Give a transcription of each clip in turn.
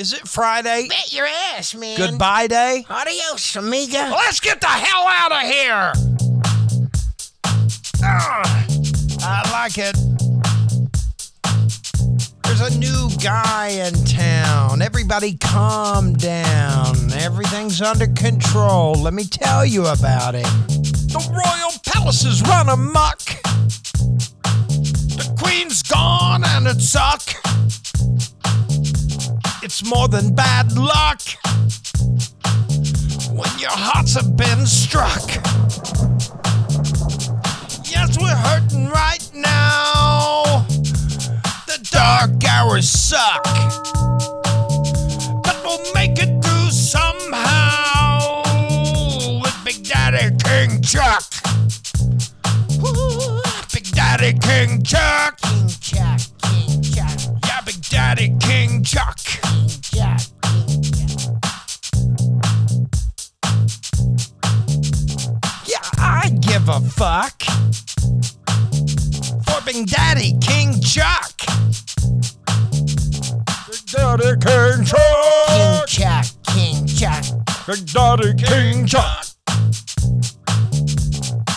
Is it Friday? Bet your ass, man. Goodbye day? Adios, amiga. Let's get the hell out of here. Ah, I like it. There's a new guy in town. Everybody calm down. Everything's under control. Let me tell you about him. The royal palace is run amok. The queen's gone and it suck. It's more than bad luck when your hearts have been struck. Yes, we're hurting right now. The dark hours suck. But we'll make it through somehow with Big Daddy King Chuck. Ooh, Big Daddy King Chuck. King Chuck, King Chuck, Yeah, Big Daddy King Chuck. King Chuck, give a fuck. For Big Daddy King Chuck. Big Daddy King King Chuck. Chuck, King Chuck. Big Daddy King Chuck.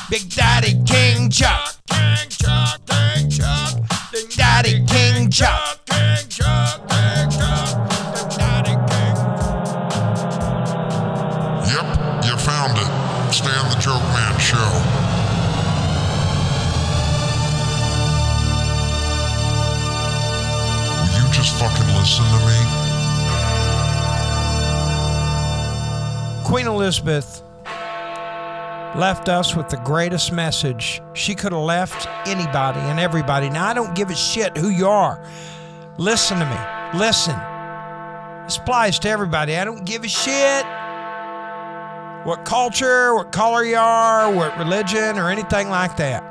Big Daddy King Chuck. King Chuck, King Chuck. Big Daddy King Chuck. King Chuck, fucking listen to me? Queen Elizabeth left us with the greatest message she could have left anybody and everybody. Now, I don't give a shit who you are. Listen to me. Listen. This applies to everybody. I don't give a shit what culture, what color you are, what religion, or anything like that.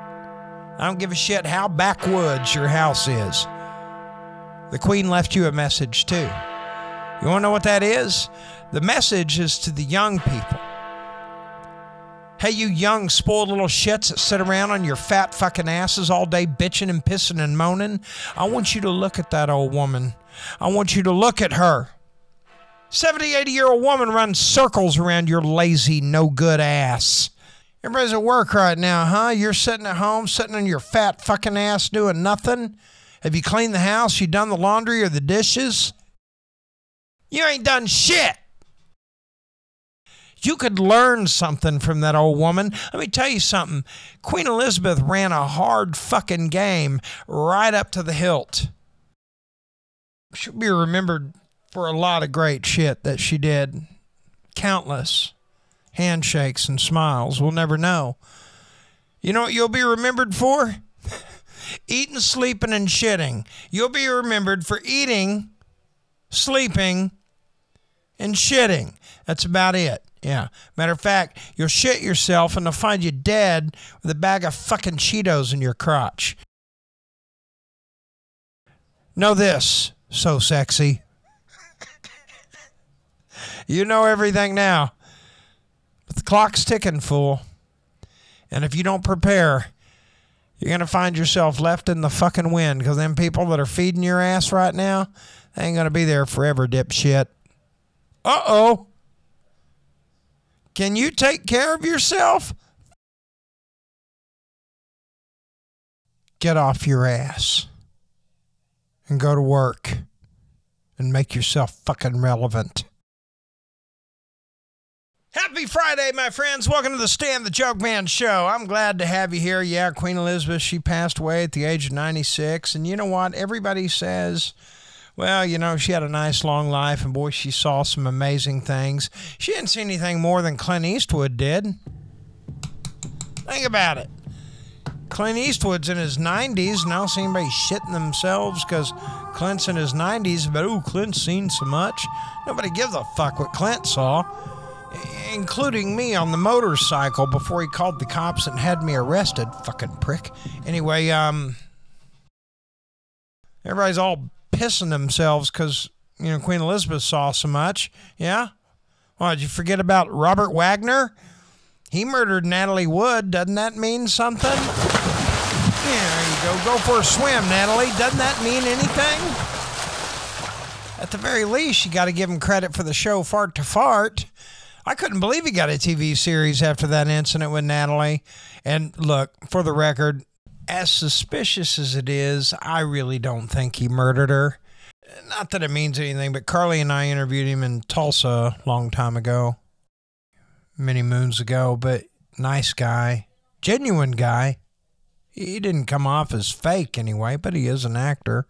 I don't give a shit how backwoods your house is. The Queen left you a message too. You want to know what that is? The message is to the young people. Hey, you young, spoiled little shits that sit around on your fat fucking asses all day bitching and pissing and moaning. I want you to look at that old woman. I want you to look at her. 70, 80 year old woman runs circles around your lazy, no good ass. Everybody's at work right now, huh? You're sitting at home, sitting on your fat fucking ass doing nothing. Have you cleaned the house? You done the laundry or the dishes? You ain't done shit. You could learn something from that old woman. Let me tell you something. Queen Elizabeth ran a hard fucking game right up to the hilt. She'll be remembered for a lot of great shit that she did. Countless handshakes and smiles. We'll never know. You know what you'll be remembered for? Eating, sleeping, and shitting. You'll be remembered for eating, sleeping, and shitting. That's about it. Yeah. Matter of fact, you'll shit yourself and they'll find you dead with a bag of fucking Cheetos in your crotch. Know this, so sexy. you know everything now. But the clock's ticking, fool. And if you don't prepare, you're going to find yourself left in the fucking wind because them people that are feeding your ass right now, ain't going to be there forever, dipshit. Uh oh. Can you take care of yourself? Get off your ass and go to work and make yourself fucking relevant. Happy Friday, my friends. Welcome to the Stan the Joke Man show. I'm glad to have you here. Yeah, Queen Elizabeth, she passed away at the age of 96. And you know what? Everybody says, well, you know, she had a nice long life, and boy, she saw some amazing things. She didn't see anything more than Clint Eastwood did. Think about it. Clint Eastwood's in his 90s. Now, see anybody shitting themselves because Clint's in his 90s, but ooh, Clint's seen so much. Nobody gives a fuck what Clint saw, including me on the motorcycle before he called the cops and had me arrested. Fucking prick. Anyway, um, everybody's all pissing themselves because, you know, Queen Elizabeth saw so much. Yeah? Well, did you forget about Robert Wagner? He murdered Natalie Wood. Doesn't that mean something? Yeah, there you go. Go for a swim, Natalie. Doesn't that mean anything? at the very least, you got to give him credit for the show Fart to Fart. I couldn't believe he got a TV series after that incident with Natalie. And look, for the record, as suspicious as it is, I really don't think he murdered her. Not that it means anything, but Carly and I interviewed him in Tulsa a long time ago, many moons ago, but nice guy, genuine guy. He didn't come off as fake anyway, but he is an actor.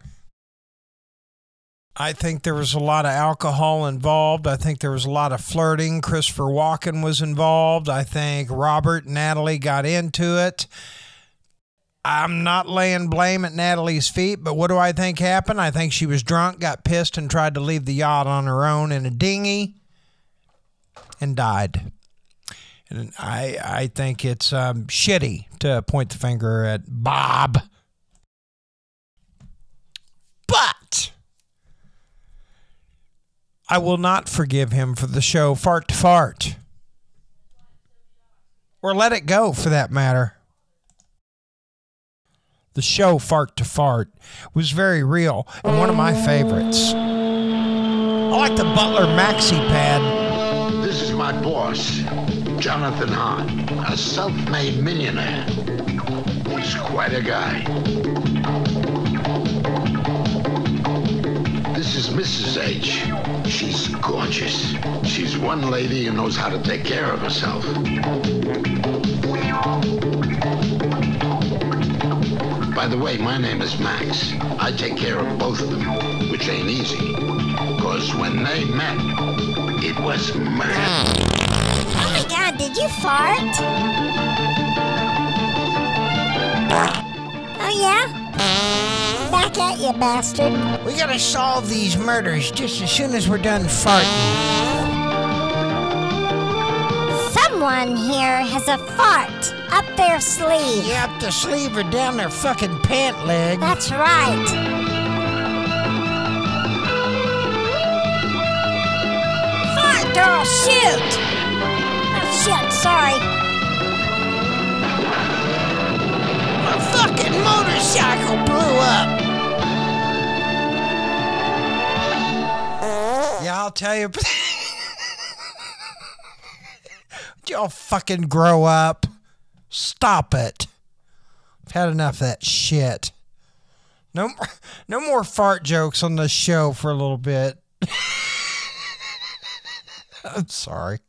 I think there was a lot of alcohol involved. I think there was a lot of flirting. Christopher Walken was involved. I think Robert and Natalie got into it. I'm not laying blame at Natalie's feet, but what do I think happened? I think she was drunk, got pissed, and tried to leave the yacht on her own in a dinghy and died. And I, I think it's um, shitty to point the finger at Bob. But I will not forgive him for the show Fart to Fart. Or let it go for that matter. The show Fart to Fart was very real and one of my favorites. I like the Butler Maxi Pad. This is my boss, Jonathan Hahn, a self-made millionaire. He's quite a guy. Mrs. H. She's gorgeous. She's one lady who knows how to take care of herself. By the way, my name is Max. I take care of both of them, which ain't easy. Because when they met, it was mad. Oh my god, did you fart? Oh yeah? Back at you, bastard. We gotta solve these murders just as soon as we're done farting. Someone here has a fart up their sleeve. Yeah, up the sleeve or down their fucking pant leg. That's right. Fart girl, shoot! Oh shit, sorry. My fucking motorcycle blew up. I'll tell you. Y'all fucking grow up? Stop it. I've had enough of that shit. No, no more fart jokes on the show for a little bit. I'm sorry.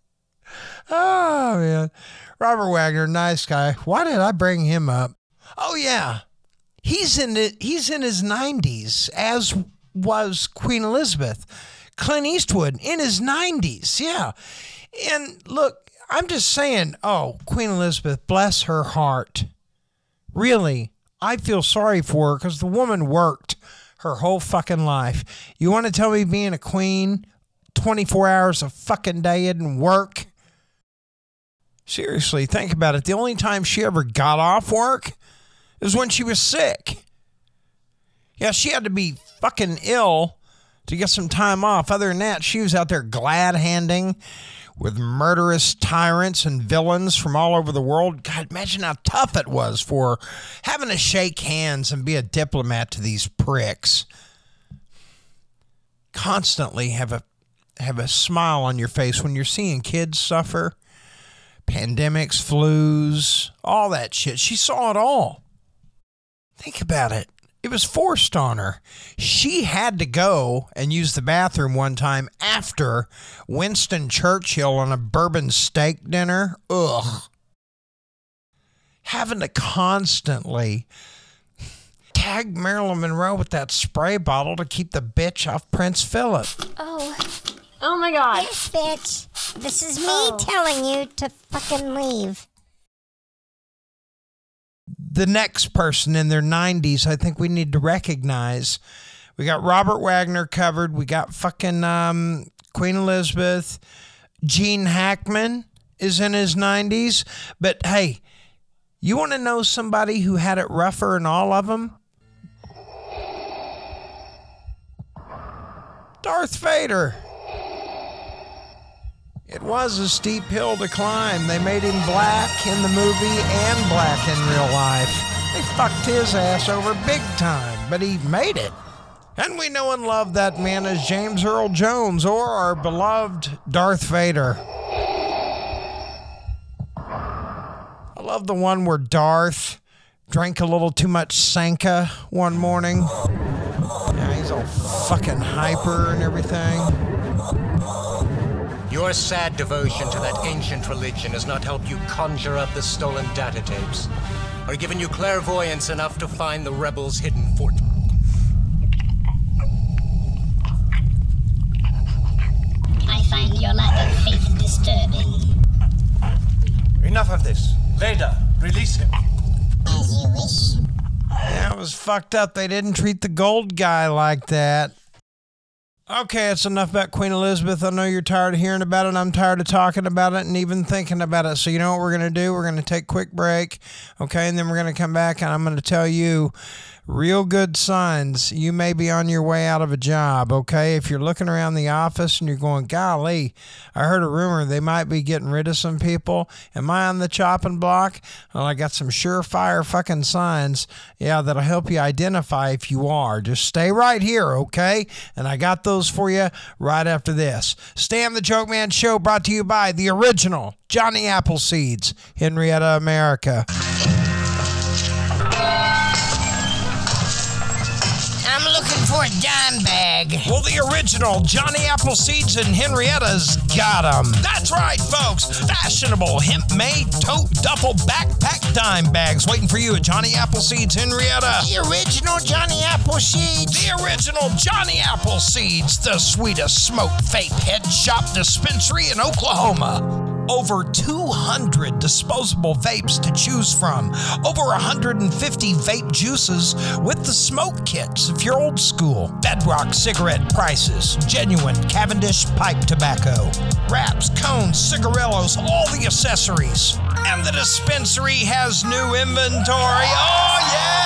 Oh man, Robert Wagner, nice guy. Why did I bring him up? Oh yeah, he's in it. He's in his 90s, as was Queen Elizabeth. Clint Eastwood in his 90s. Yeah, and look, I'm just saying. Oh, Queen Elizabeth, bless her heart. Really, I feel sorry for her because the woman worked her whole fucking life. You want to tell me being a queen, 24 hours a fucking day didn't work? Seriously, think about it. The only time she ever got off work is when she was sick. Yeah, she had to be fucking ill to get some time off. Other than that, she was out there glad handing with murderous tyrants and villains from all over the world. God, imagine how tough it was for having to shake hands and be a diplomat to these pricks. Constantly have a have a smile on your face when you're seeing kids suffer, pandemics, flus, all that shit. She saw it all. Think about it. It was forced on her. She had to go and use the bathroom one time after Winston Churchill on a bourbon steak dinner. Ugh. Having to constantly tag Marilyn Monroe with that spray bottle to keep the bitch off Prince Philip. Oh. Oh my god. Yes, bitch. This is me Oh. telling you to fucking leave. The next person in their 90s I think we need to recognize. We got Robert Wagner covered. We got fucking um, Queen Elizabeth. Gene Hackman is in his 90s. But hey, you want to know somebody who had it rougher than all of them? Darth Vader. It was a steep hill to climb. They made him black in the movie and black in real life. They fucked his ass over big time, but he made it. And we know and love that man as James Earl Jones or our beloved Darth Vader. I love the one where Darth drank a little too much Sanka one morning. Yeah, he's all fucking hyper and everything. Your sad devotion to that ancient religion has not helped you conjure up the stolen data tapes, or given you clairvoyance enough to find the rebels' hidden fort. I find your lack of faith disturbing. Enough of this. Vader, release him. As you wish. Yeah, it was fucked up. They didn't treat the gold guy like that. Okay, it's enough about Queen Elizabeth. I know you're tired of hearing about it. I'm tired of talking about it and even thinking about it. So, you know what we're going to do? We're going to take a quick break. Okay, and then we're going to come back and I'm going to tell you real good signs you may be on your way out of a job, okay? If you're looking around the office and you're going, golly, I heard a rumor they might be getting rid of some people. Am I on the chopping block? Well, I got some surefire fucking signs, yeah, that'll help you identify if you are. Just stay right here, okay? And I got those for you right after this. Stan the Joke Man Show brought to you by the original Johnny Appleseeds, Henryetta, America. For a dime bag. Well, the original Johnny Appleseeds and Henryetta's got 'em. That's right, folks. Fashionable hemp made tote duffel backpack dime bags waiting for you at Johnny Appleseeds Henryetta. The original Johnny Appleseeds. The original Johnny Appleseeds, the sweetest smoke vape head shop dispensary in Oklahoma. Over 200 disposable vapes to choose from. Over 150 vape juices with the smoke kits if you're old school. Bedrock cigarette prices. Genuine Cavendish pipe tobacco. Wraps, cones, cigarillos, all the accessories. And the dispensary has new inventory. Oh, yeah!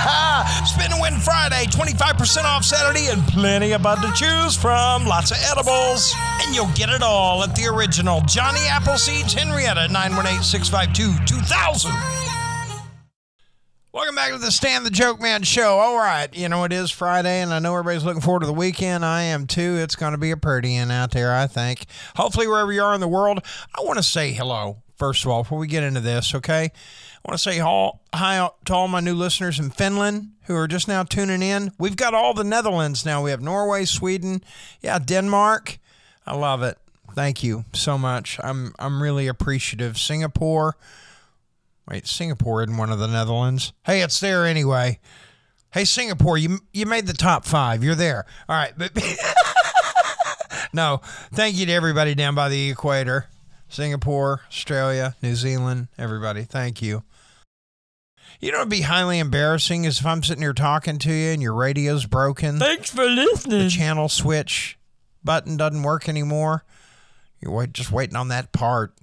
Spin and win Friday, 25% off Saturday, and plenty of bud to choose from. Lots of edibles. And you'll get it all at the original Johnny Appleseeds Henryetta, 918 652 2000. Welcome back to the Stan the Joke Man show. All right, you know it is Friday, and I know everybody's looking forward to the weekend. I am too. It's going to be a pretty one out there, I think. Hopefully, wherever you are in the world, I want to say hello first of all before we get into this. Okay, I want to say hi to all my new listeners in Finland who are just now tuning in. We've got all the Netherlands now. We have Norway, Sweden, yeah, Denmark. I love it. Thank you so much. I'm I'm really appreciative. Singapore. Wait, Singapore isn't one of the Netherlands. Hey, it's there anyway. Hey, Singapore, you you made the top five. You're there. All right, but no, thank you to everybody down by the equator. Singapore, Australia, New Zealand, everybody. Thank you. You know, it'd be highly embarrassing is if I'm sitting here talking to you and your radio's broken. Thanks for listening. The channel switch button doesn't work anymore. You're wait, just waiting on that part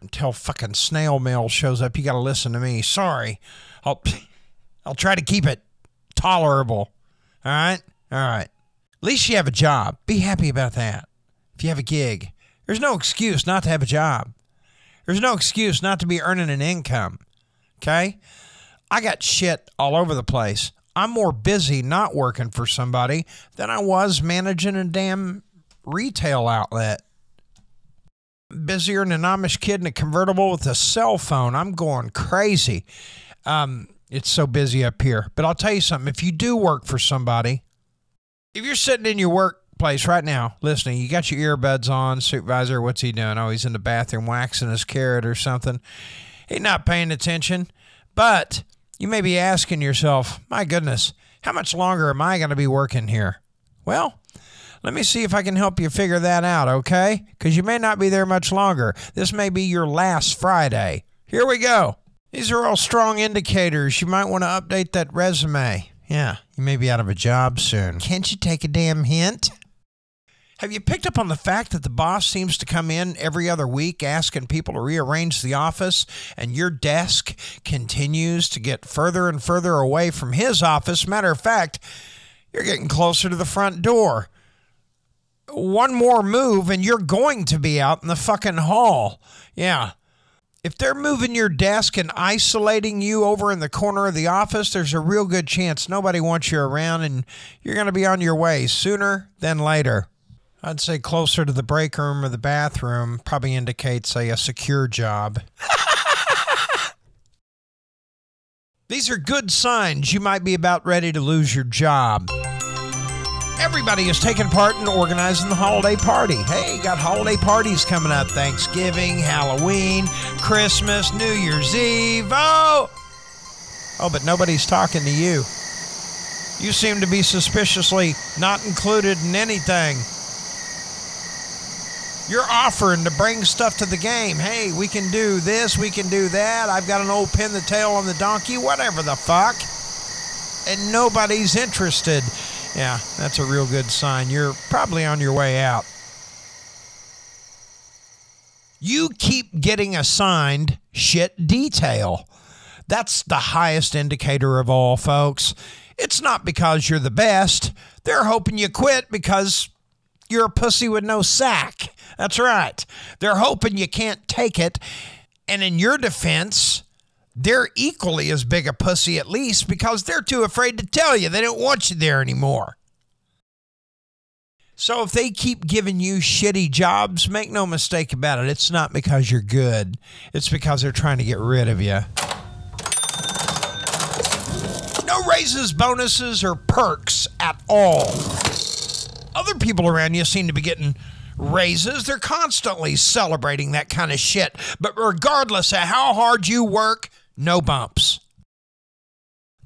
until fucking snail mail shows up. You got to listen to me. Sorry. I'll I'll try to keep it tolerable. All right? All right. At least you have a job. Be happy about that. If you have a gig, there's no excuse not to have a job. There's no excuse not to be earning an income. Okay? I got shit all over the place. I'm more busy not working for somebody than I was managing a damn retail outlet busier than an Amish kid in a convertible with a cell phone. I'm going crazy. Um, it's so busy up here. But I'll tell you something if you do work for somebody, if you're sitting in your workplace right now listening, you got your earbuds on, supervisor, what's he doing? Oh, he's in the bathroom waxing his carrot or something. He's not paying attention. But you may be asking yourself, my goodness, how much longer am I going to be working here? Well, let me see if I can help you figure that out, okay? Because you may not be there much longer. This may be your last Friday. Here we go. These are all strong indicators. You might want to update that resume. Yeah, you may be out of a job soon. Can't you take a damn hint? Have you picked up on the fact that the boss seems to come in every other week asking people to rearrange the office, and your desk continues to get further and further away from his office? Matter of fact, you're getting closer to the front door one more move and you're going to be out in the fucking hall. Yeah. If they're moving your desk and isolating you over in the corner of the office, there's a real good chance nobody wants you around and you're going to be on your way sooner than later. I'd say closer to the break room or the bathroom probably indicates a, a secure job. These are good signs you might be about ready to lose your job. Everybody is taking part in organizing the holiday party. Hey, got holiday parties coming up Thanksgiving, Halloween, Christmas, New Year's Eve. Oh! Oh, but nobody's talking to you. You seem to be suspiciously not included in anything. You're offering to bring stuff to the game. Hey, we can do this, we can do that. I've got an old pin the tail on the donkey, whatever the fuck. And nobody's interested. Yeah, that's a real good sign. You're probably on your way out. You keep getting assigned shit detail. That's the highest indicator of all, folks. It's not because you're the best. They're hoping you quit because you're a pussy with no sack. That's right. They're hoping you can't take it. And in your defense, they're equally as big a pussy at least because they're too afraid to tell you they don't want you there anymore. So if they keep giving you shitty jobs, make no mistake about it, it's not because you're good. It's because they're trying to get rid of you. No raises, bonuses, or perks at all. Other people around you seem to be getting raises. They're constantly celebrating that kind of shit. But regardless of how hard you work, no bumps.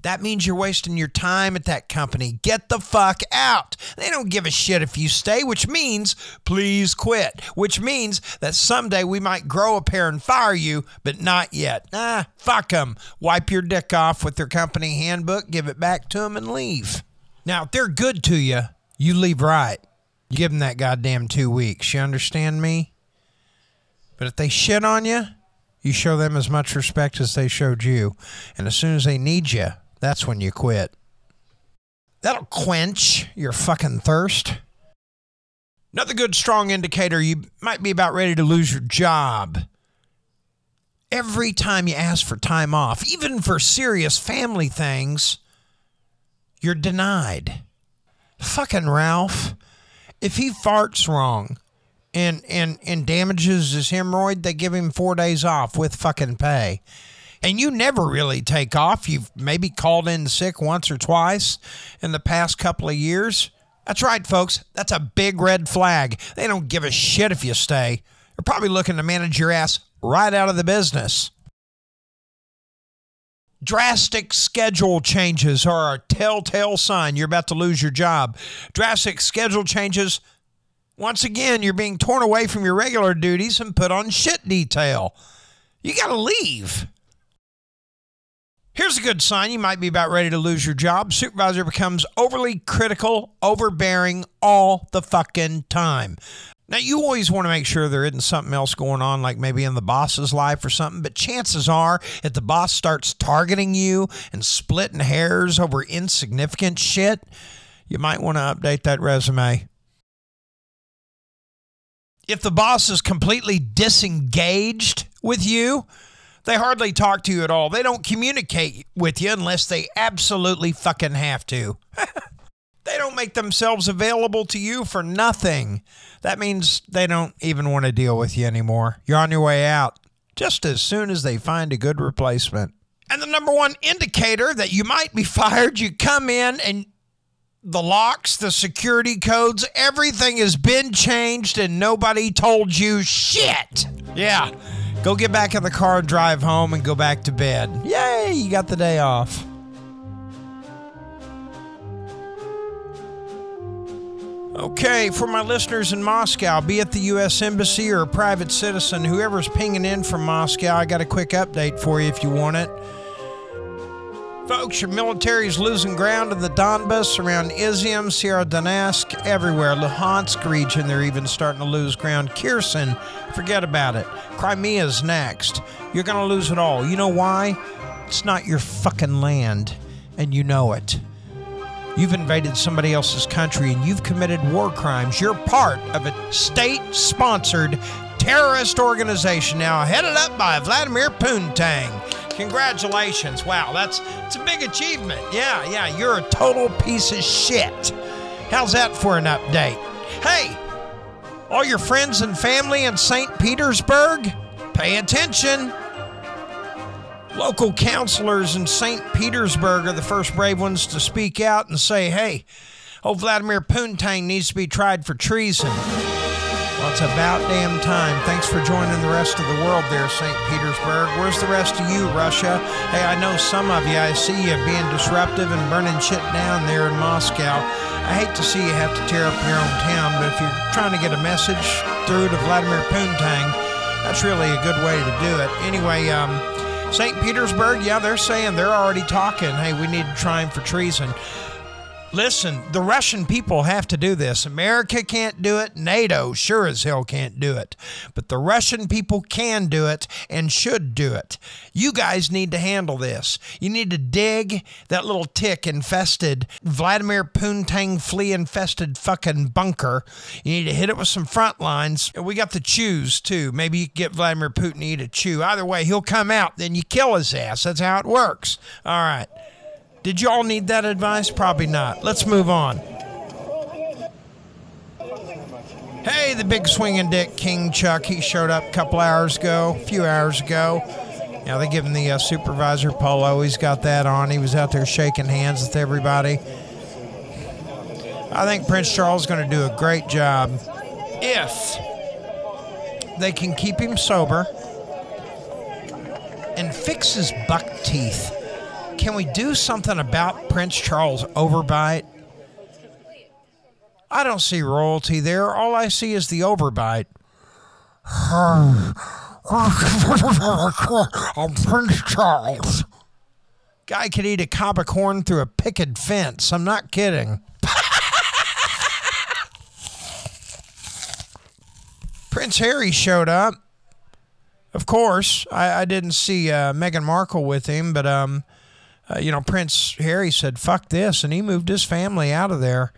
That means you're wasting your time at that company. Get the fuck out. They don't give a shit if you stay, which means please quit, which means that someday we might grow a pair and fire you, but not yet. Ah, fuck them. Wipe your dick off with their company handbook, give it back to them, and leave. Now, if they're good to you, you leave right. You give them that goddamn two weeks. You understand me? But if they shit on you, you show them as much respect as they showed you. And as soon as they need you, that's when you quit. That'll quench your fucking thirst. Another good strong indicator you might be about ready to lose your job. Every time you ask for time off, even for serious family things, you're denied. Fucking Ralph if he farts wrong and and and damages his hemorrhoid, they give him four days off with fucking pay. And you never really take off. You've maybe called in sick once or twice in the past couple of years. That's right, folks. That's a big red flag. They don't give a shit if you stay. They're probably looking to manage your ass right out of the business. Drastic schedule changes are a telltale sign you're about to lose your job. Drastic schedule changes, once again, you're being torn away from your regular duties and put on shit detail. You got to leave. Here's a good sign you might be about ready to lose your job. Supervisor becomes overly critical, overbearing all the fucking time. Now, you always want to make sure there isn't something else going on, like maybe in the boss's life or something, but chances are, if the boss starts targeting you and splitting hairs over insignificant shit, you might want to update that resume. If the boss is completely disengaged with you, they hardly talk to you at all. They don't communicate with you unless they absolutely fucking have to. they don't make themselves available to you for nothing that means they don't even want to deal with you anymore. You're on your way out just as soon as they find a good replacement. And the number one indicator that you might be fired, you come in and the locks, the security codes, everything has been changed and nobody told you shit. Yeah. Go get back in the car and drive home and go back to bed. Yay, you got the day off. Okay, for my listeners in Moscow, be it the U.S. Embassy or a private citizen, whoever's pinging in from Moscow, I got a quick update for you if you want it. Folks, your military is losing ground in the Donbass, around Izium, Severodonetsk, everywhere. Luhansk region, they're even starting to lose ground. Kherson, forget about it. Crimea's next. You're going to lose it all. You know why? It's not your fucking land, and you know it. You've invaded somebody else's country and you've committed war crimes. You're part of a state sponsored terrorist organization now headed up by Vladimir Poontang. Congratulations. Wow, that's it's a big achievement. Yeah, yeah, you're a total piece of shit. How's that for an update? Hey, all your friends and family in St. Petersburg, pay attention. Local councilors in St. Petersburg are the first brave ones to speak out and say, hey, old Vladimir Poontang needs to be tried for treason. Well, it's about damn time. Thanks for joining the rest of the world there, St. Petersburg. Where's the rest of you, Russia? Hey, I know some of you. I see you being disruptive and burning shit down there in Moscow. I hate to see you have to tear up your own town, but if you're trying to get a message through to Vladimir Poontang, that's really a good way to do it. Anyway, um, St. Petersburg, yeah, they're saying they're already talking. Hey, we need to try him for treason. Listen, the Russian people have to do this. America can't do it. NATO sure as hell can't do it. But the Russian people can do it and should do it. You guys need to handle this. You need to dig that little tick infested, Vladimir Poontang flea infested fucking bunker. You need to hit it with some front lines. We got the chews too. Maybe you get Vladimir Putin to eat a chew. Either way, he'll come out, then you kill his ass. That's how it works. All right. Did you all need that advice? Probably not. Let's move on. Hey, the big swinging dick King Chuck. He showed up a couple hours ago, a few hours ago. Now they give him the uh, supervisor polo. He's got that on. He was out there shaking hands with everybody. I think Prince Charles is going to do a great job if they can keep him sober and fix his buck teeth can we do something about Prince Charles' overbite? I don't see royalty there. All I see is the overbite. I'm Prince Charles. Guy could eat a cob of corn through a picket fence. I'm not kidding. Prince Harry showed up. Of course, I, I didn't see uh, Meghan Markle with him, but um, uh, you know, Prince Harry said, fuck this. And he moved his family out of there.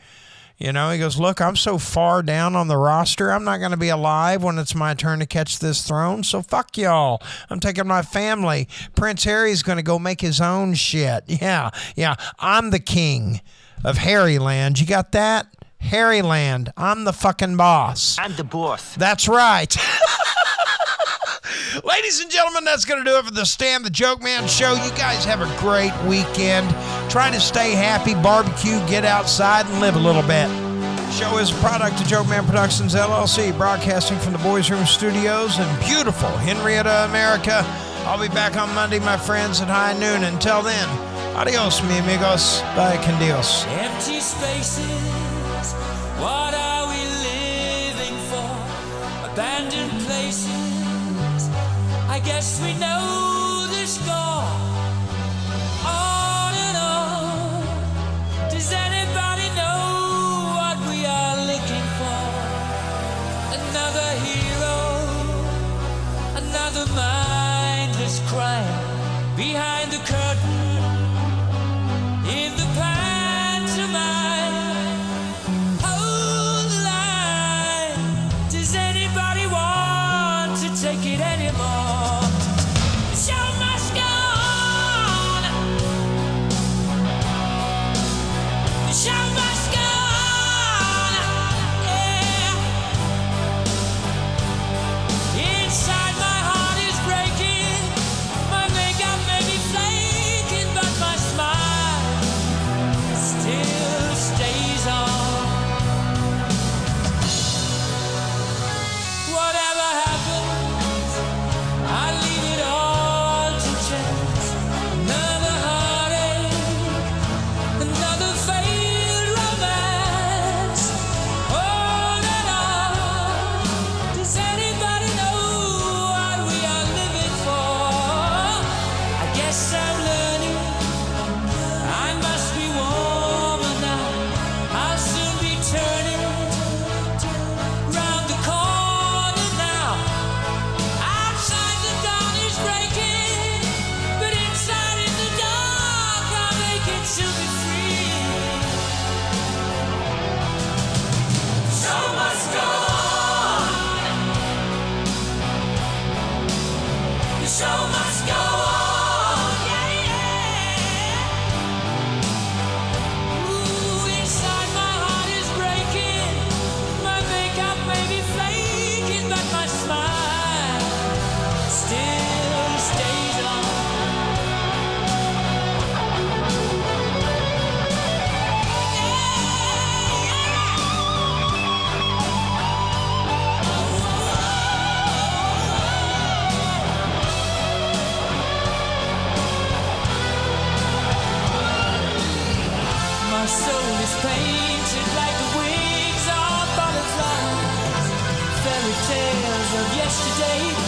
You know, he goes, Look, I'm so far down on the roster, I'm not going to be alive when it's my turn to catch this throne. So fuck y'all. I'm taking my family. Prince Harry's going to go make his own shit. Yeah, yeah. I'm the king of Harryland. You got that? Harryland. I'm the fucking boss. I'm the boss. That's right. Ladies and gentlemen, that's going to do it for the Stan the Joke Man show. You guys have a great weekend. Try to stay happy, barbecue, get outside, and live a little bit. Show is a product of Joke Man Productions LLC, broadcasting from the Boys Room Studios in beautiful Henryetta, America. I'll be back on Monday, my friends, at high noon. Until then, adios, mi amigos. Bye, con Dios. Empty spaces, guess we know the score. On and on. Does anybody know what we are looking for? Another hero, another mindless The yesterday.